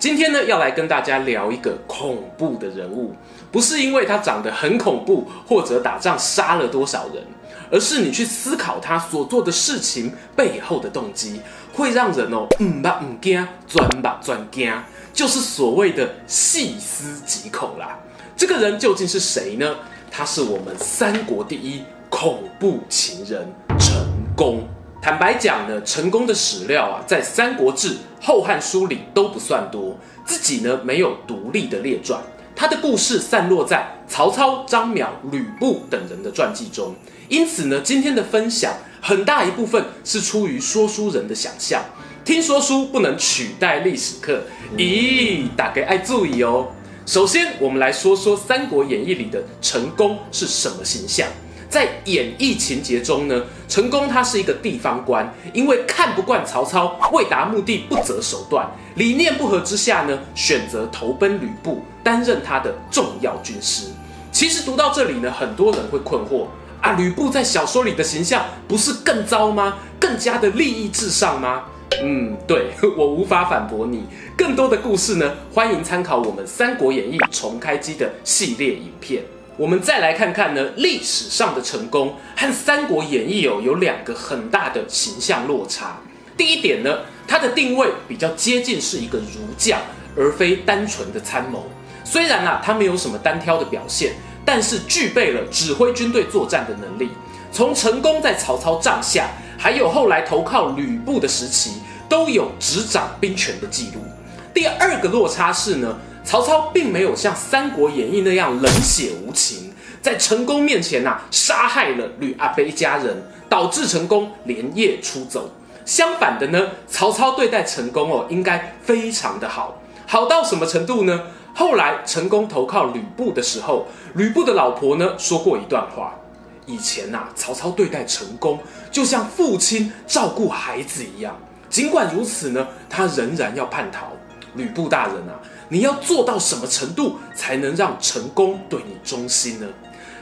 今天呢，要来跟大家聊一个恐怖的人物。不是因为他长得很恐怖，或者打仗杀了多少人，而是你去思考他所做的事情背后的动机，会让人哦，嗯吧嗯惊，钻吧钻惊，就是所谓的细思极恐啦。这个人究竟是谁呢？他是我们三国第一恐怖情人陈宫。坦白讲呢，陈宫的史料啊，在《三国志》《后汉书》里都不算多，自己呢没有独立的列传。他的故事散落在曹操、张邈、吕布等人的传记中，因此呢，今天的分享很大一部分是出于说书人的想象。听说书不能取代历史课，咦，大家爱注意哦。首先，我们来说说《三国演义》里的成功是什么形象。在演绎情节中呢，陈宫他是一个地方官，因为看不惯曹操为达目的不择手段，理念不合之下呢，选择投奔吕布，担任他的重要军师。其实读到这里呢，很多人会困惑啊，吕布在小说里的形象不是更糟吗？更加的利益至上吗？嗯，对，我无法反驳你。更多的故事呢，欢迎参考我们《三国演义》重开机的系列影片。我们再来看看呢，历史上的陈宫和《三国演义》哦有两个很大的形象落差。第一点呢，他的定位比较接近是一个儒将，而非单纯的参谋。虽然啊，他没有什么单挑的表现，但是具备了指挥军队作战的能力。从成功在曹操帐下，还有后来投靠吕布的时期，都有执掌兵权的记录。第二个落差是呢。曹操并没有像《三国演义》那样冷血无情，在陈宫面前呐、杀害了吕阿飞一家人，导致陈宫连夜出走。相反的呢，曹操对待陈宫哦，应该非常的好，好到什么程度呢？后来陈宫投靠吕布的时候，吕布的老婆呢说过一段话：以前呐、曹操对待陈宫就像父亲照顾孩子一样。尽管如此呢，他仍然要叛逃。吕布大人啊，你要做到什么程度才能让陈宫对你忠心呢？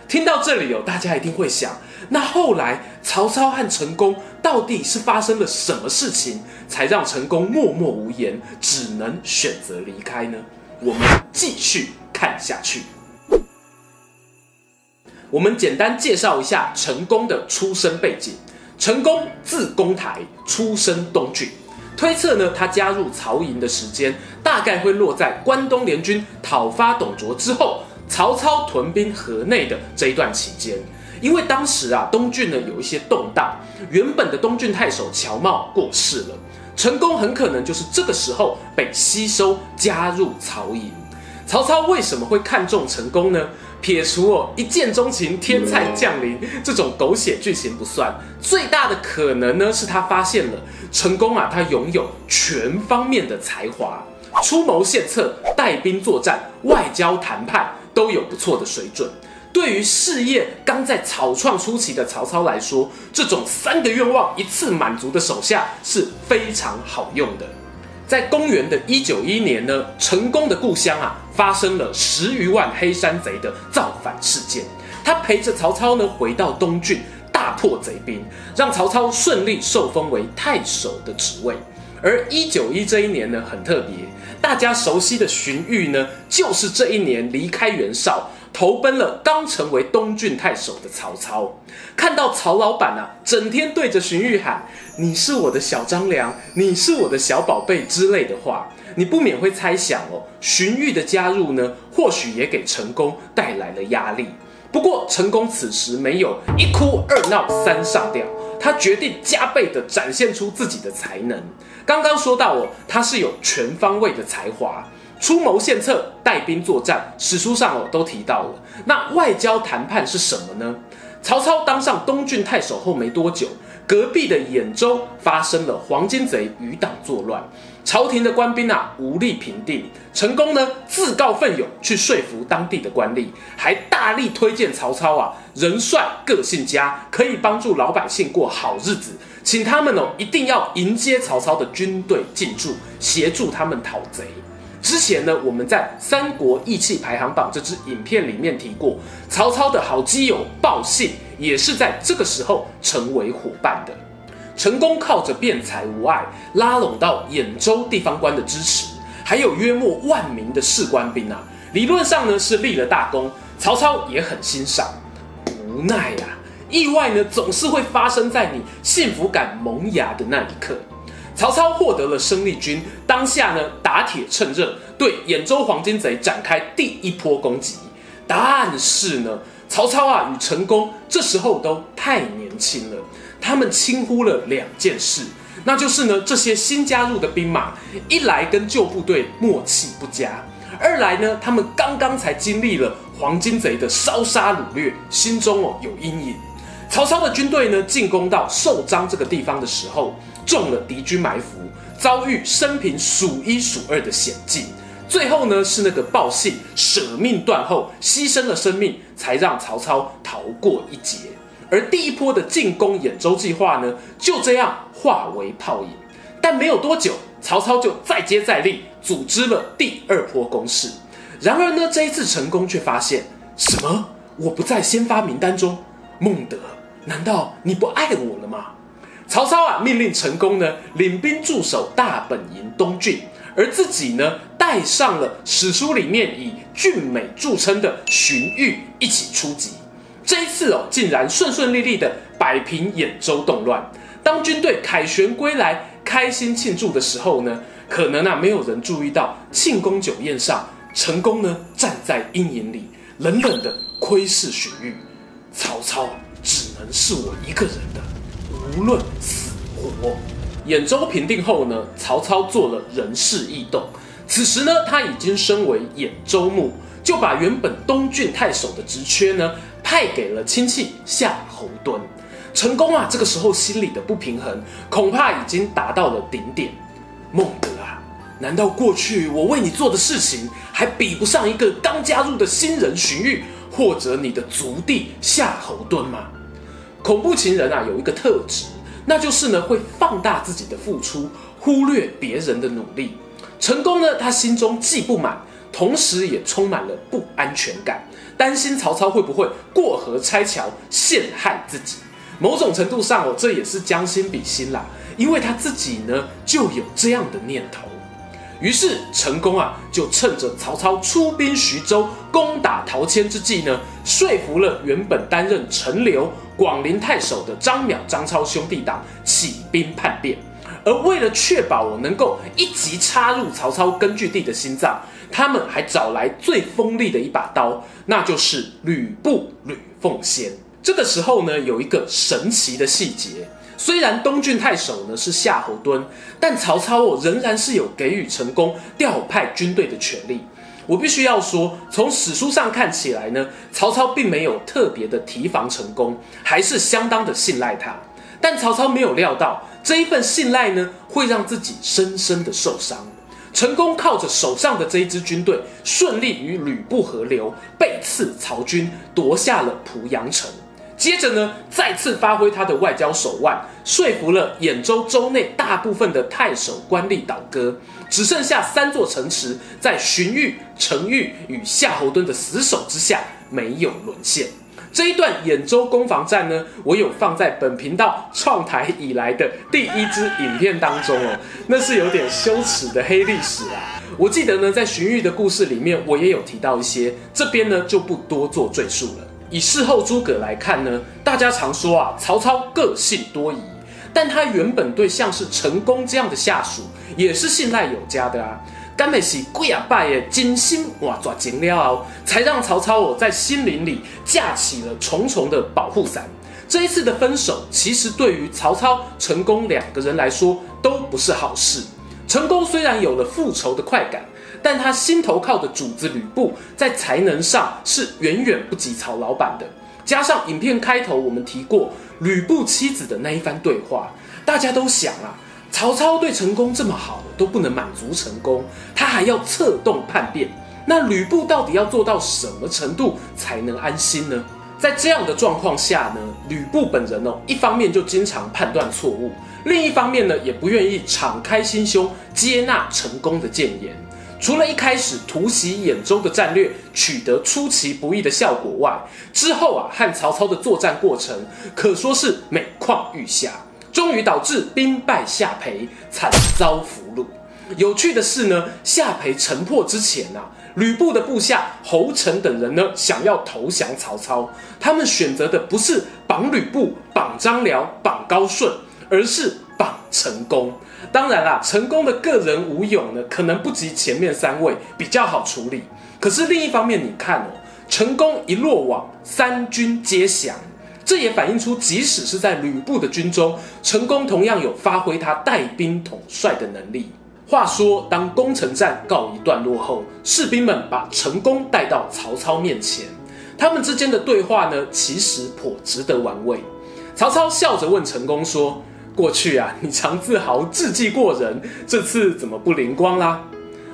听到这里哦，大家一定会想，那后来曹操和陈宫到底是发生了什么事情，才让陈宫默默无言，只能选择离开呢？我们继续看下去。我们简单介绍一下陈宫的出生背景：陈宫字公台，出身东郡。推测呢，他加入曹营的时间大概会落在关东联军讨伐董卓之后，曹操屯兵河内的这一段期间。因为当时啊，东郡呢有一些动荡，原本的东郡太守乔瑁过世了，陈宫很可能就是这个时候被吸收加入曹营。曹操为什么会看中陈宫呢？撇除哦一见钟情、天才降临这种狗血剧情不算，最大的可能呢是他发现了成功啊，他拥有全方面的才华，出谋献策、带兵作战、外交谈判都有不错的水准。对于事业刚在草创初期的曹操来说，这种三个愿望一次满足的手下是非常好用的。在公元的一九一年呢，陈宫的故乡啊发生了十余万黑山贼的造反事件。他陪着曹操呢回到东郡，大破贼兵，让曹操顺利受封为太守的职位。而一九一这一年呢很特别，大家熟悉的荀彧呢就是这一年离开袁绍。投奔了刚成为东郡太守的曹操，看到曹老板啊，整天对着荀彧喊“你是我的小张良，你是我的小宝贝”之类的话，你不免会猜想哦，荀彧的加入呢，或许也给陈宫带来了压力。不过陈宫此时没有一哭二闹三上吊，他决定加倍的展现出自己的才能。刚刚说到哦，他是有全方位的才华。出谋献策、带兵作战，史书上哦都提到了。那外交谈判是什么呢？曹操当上东郡太守后没多久，隔壁的兖州发生了黄巾贼余党作乱，朝廷的官兵啊无力平定，陈宫呢自告奋勇去说服当地的官吏，还大力推荐曹操啊人帅个性佳，可以帮助老百姓过好日子，请他们哦一定要迎接曹操的军队进驻，协助他们讨贼。之前呢我们在《三国义气排行榜》这支影片里面提过，曹操的好基友鲍信也是在这个时候成为伙伴的。成功靠着辩才无碍，拉拢到兖州地方官的支持，还有约莫万名的士官兵啊，理论上呢是立了大功，曹操也很欣赏。无奈啊，意外呢总是会发生在你幸福感萌芽的那一刻。曹操获得了生力军，当下呢打铁趁热，对兖州黄巾贼展开第一波攻击。但是呢，曹操啊与陈宫这时候都太年轻了。他们轻忽了两件事，那就是呢，这些新加入的兵马，一来跟旧部队默契不佳，二来呢，他们刚刚才经历了黄巾贼的烧杀掳掠，心中哦有阴影。曹操的军队呢，进攻到寿张这个地方的时候，中了敌军埋伏，遭遇生平数一数二的险境。最后呢，是那个鲍信舍命断后，牺牲了生命，才让曹操逃过一劫。而第一波的进攻兖州计划呢，就这样化为泡影。但没有多久，曹操就再接再厉，组织了第二波攻势。然而呢，这一次成功却发现什么？我不在先发名单中。孟德，难道你不爱我了吗？曹操啊，命令陈宫呢领兵驻守大本营东郡，而自己呢带上了史书里面以俊美著称的荀彧一起出击。这一次哦，竟然顺顺利利的摆平兖州动乱。当军队凯旋归来，开心庆祝的时候呢，可能啊没有人注意到庆功酒宴上，陈宫呢站在阴影里，冷冷的窥视荀彧。曹操只能是我一个人，无论死活。兖州平定后呢，曹操做了人事异动。此时呢，他已经升为兖州牧，就把原本东郡太守的职缺呢。派给了亲戚夏侯惇，陈宫啊，这个时候心里的不平衡恐怕已经达到了顶点。孟德啊，难道过去我为你做的事情还比不上一个刚加入的新人荀彧，或者你的族弟夏侯惇吗？恐怖情人啊，有一个特质，那就是呢会放大自己的付出，忽略别人的努力。成功呢，他心中既不满，同时也充满了不安全感。担心曹操会不会过河拆桥陷害自己，某种程度上哦，这也是将心比心啦，因为他自己呢就有这样的念头。于是陈宫啊就趁着曹操出兵徐州攻打陶谦之际呢，说服了原本担任陈留广陵太守的张邈、张超兄弟党起兵叛变。而为了确保我能够一击插入曹操根据地的心脏。他们还找来最锋利的一把刀，那就是吕布吕奉先。这个时候呢，有一个神奇的细节，虽然东郡太守呢是夏侯惇，但曹操哦仍然是有给予成功调派军队的权利。我必须要说，从史书上看起来呢，曹操并没有特别的提防成功，还是相当的信赖他。但曹操没有料到，这一份信赖呢，会让自己深深的受伤。成功靠着手上的这一支军队，顺利与吕布合流，背刺曹军，夺下了濮阳城。接着呢，再次发挥他的外交手腕，说服了兖州州内大部分的太守官吏倒戈，只剩下三座城池，在荀彧、程昱与夏侯惇的死守之下，没有沦陷。这一段兖州攻防战呢，我有放在本频道创台以来的第一支影片当中哦，那是有点羞耻的黑历史啊。我记得呢，在荀彧的故事里面，我也有提到一些，这边呢就不多做赘述了。以事后诸葛来看呢，大家常说啊，曹操个性多疑，但他原本对像是陈宫这样的下属，也是信赖有加的啊。甘美喜贵啊拜耶，精心哇抓紧了，才让曹操我在心灵里架起了重重的保护伞。这一次的分手，其实对于曹操、陈宫两个人来说都不是好事。陈宫虽然有了复仇的快感，但他心头靠的主子吕布，在才能上是远远不及曹老板的。加上影片开头我们提过吕布妻子的那一番对话，大家都想啊。曹操对成功这么好都不能满足成功，他还要策动叛变。那吕布到底要做到什么程度才能安心呢？在这样的状况下呢，吕布本人哦，一方面就经常判断错误，另一方面呢，也不愿意敞开心胸接纳成功的谏言。除了一开始突袭兖州的战略取得出其不意的效果外，之后啊，和曹操的作战过程可说是每况愈下，终于导致兵败下邳，惨遭俘虏。有趣的是呢，下邳城破之前啊，吕布的部下侯成等人呢，想要投降曹操，他们选择的不是绑吕布、绑张辽、绑高顺，而是绑成功。当然啦，成功的个人武勇呢，可能不及前面三位比较好处理。可是另一方面，你看哦，成功一落网，三军皆降，这也反映出，即使是在吕布的军中，成功同样有发挥他带兵统帅的能力。话说，当攻城战告一段落后，士兵们把成功带到曹操面前，他们之间的对话呢，其实颇值得玩味。曹操笑着问成功说：“过去啊，你常自豪智计过人，这次怎么不灵光啦？”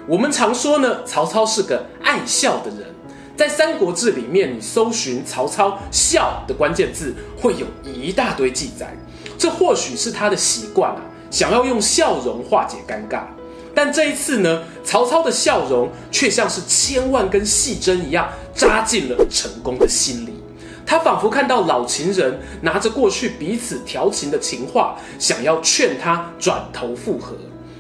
我们常说呢，曹操是个爱笑的人，在《三国志》里面，你搜寻曹操“笑”的关键字，会有一大堆记载。这或许是他的习惯啊，想要用笑容化解尴尬。但这一次呢，曹操的笑容却像是千万根细针一样扎进了成功的心里。他仿佛看到老情人拿着过去彼此调情的情话，想要劝他转头复合。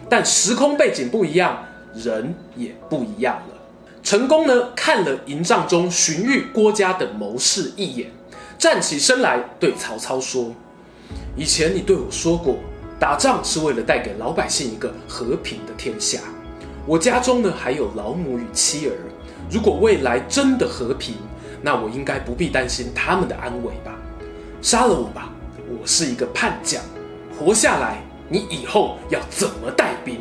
但时空背景不一样，人也不一样了。成功呢，看了营帐中荀彧、郭嘉等谋士一眼，站起身来对曹操说：“以前你对我说过。”打仗是为了带给老百姓一个和平的天下。我家中呢，还有老母与妻儿，如果未来真的和平，那我应该不必担心他们的安危吧？杀了我吧，我是一个叛将，活下来，你以后要怎么带兵？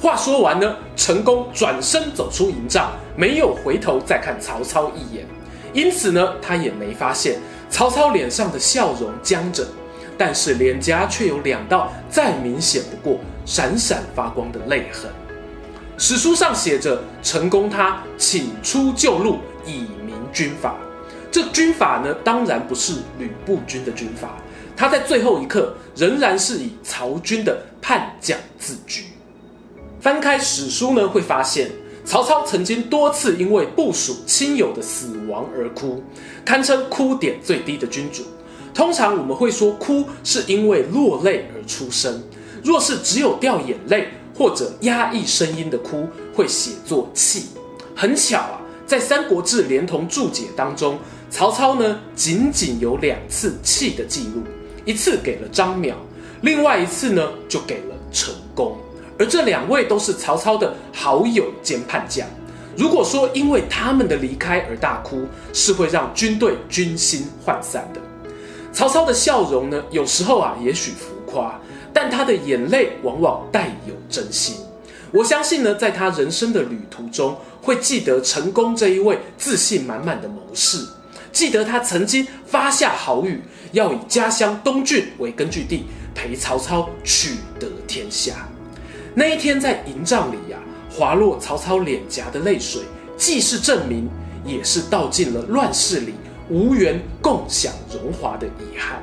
话说完呢，成功转身走出营帐，没有回头再看曹操一眼，因此呢，他也没发现曹操脸上的笑容僵着。但是脸颊却有两道再明显不过、闪闪发光的泪痕。史书上写着：“成功他请出旧路，以军法。”这军法呢，当然不是吕布军的军法。他在最后一刻仍然是以曹军的叛将自居。翻开史书呢，会发现曹操曾经多次因为部属亲友的死亡而哭，堪称哭点最低的君主。通常我们会说哭是因为落泪而出声，若是只有掉眼泪或者压抑声音的哭，会写作泣。很巧啊，在《三国志》连同注解当中，曹操呢仅仅有两次泣的记录，一次给了张邈，另外一次呢就给了成功，而这两位都是曹操的好友兼叛将。如果说因为他们的离开而大哭，是会让军队军心涣散的。曹操的笑容呢，有时候啊，也许浮夸，但他的眼泪往往带有真心。我相信呢，在他人生的旅途中，会记得成功这一位自信满满的谋士，记得他曾经发下豪语，要以家乡东郡为根据地，陪曹操取得天下。那一天在营帐里呀、滑落曹操脸颊的泪水，既是证明，也是道尽了乱世里。无缘共享荣华的遗憾。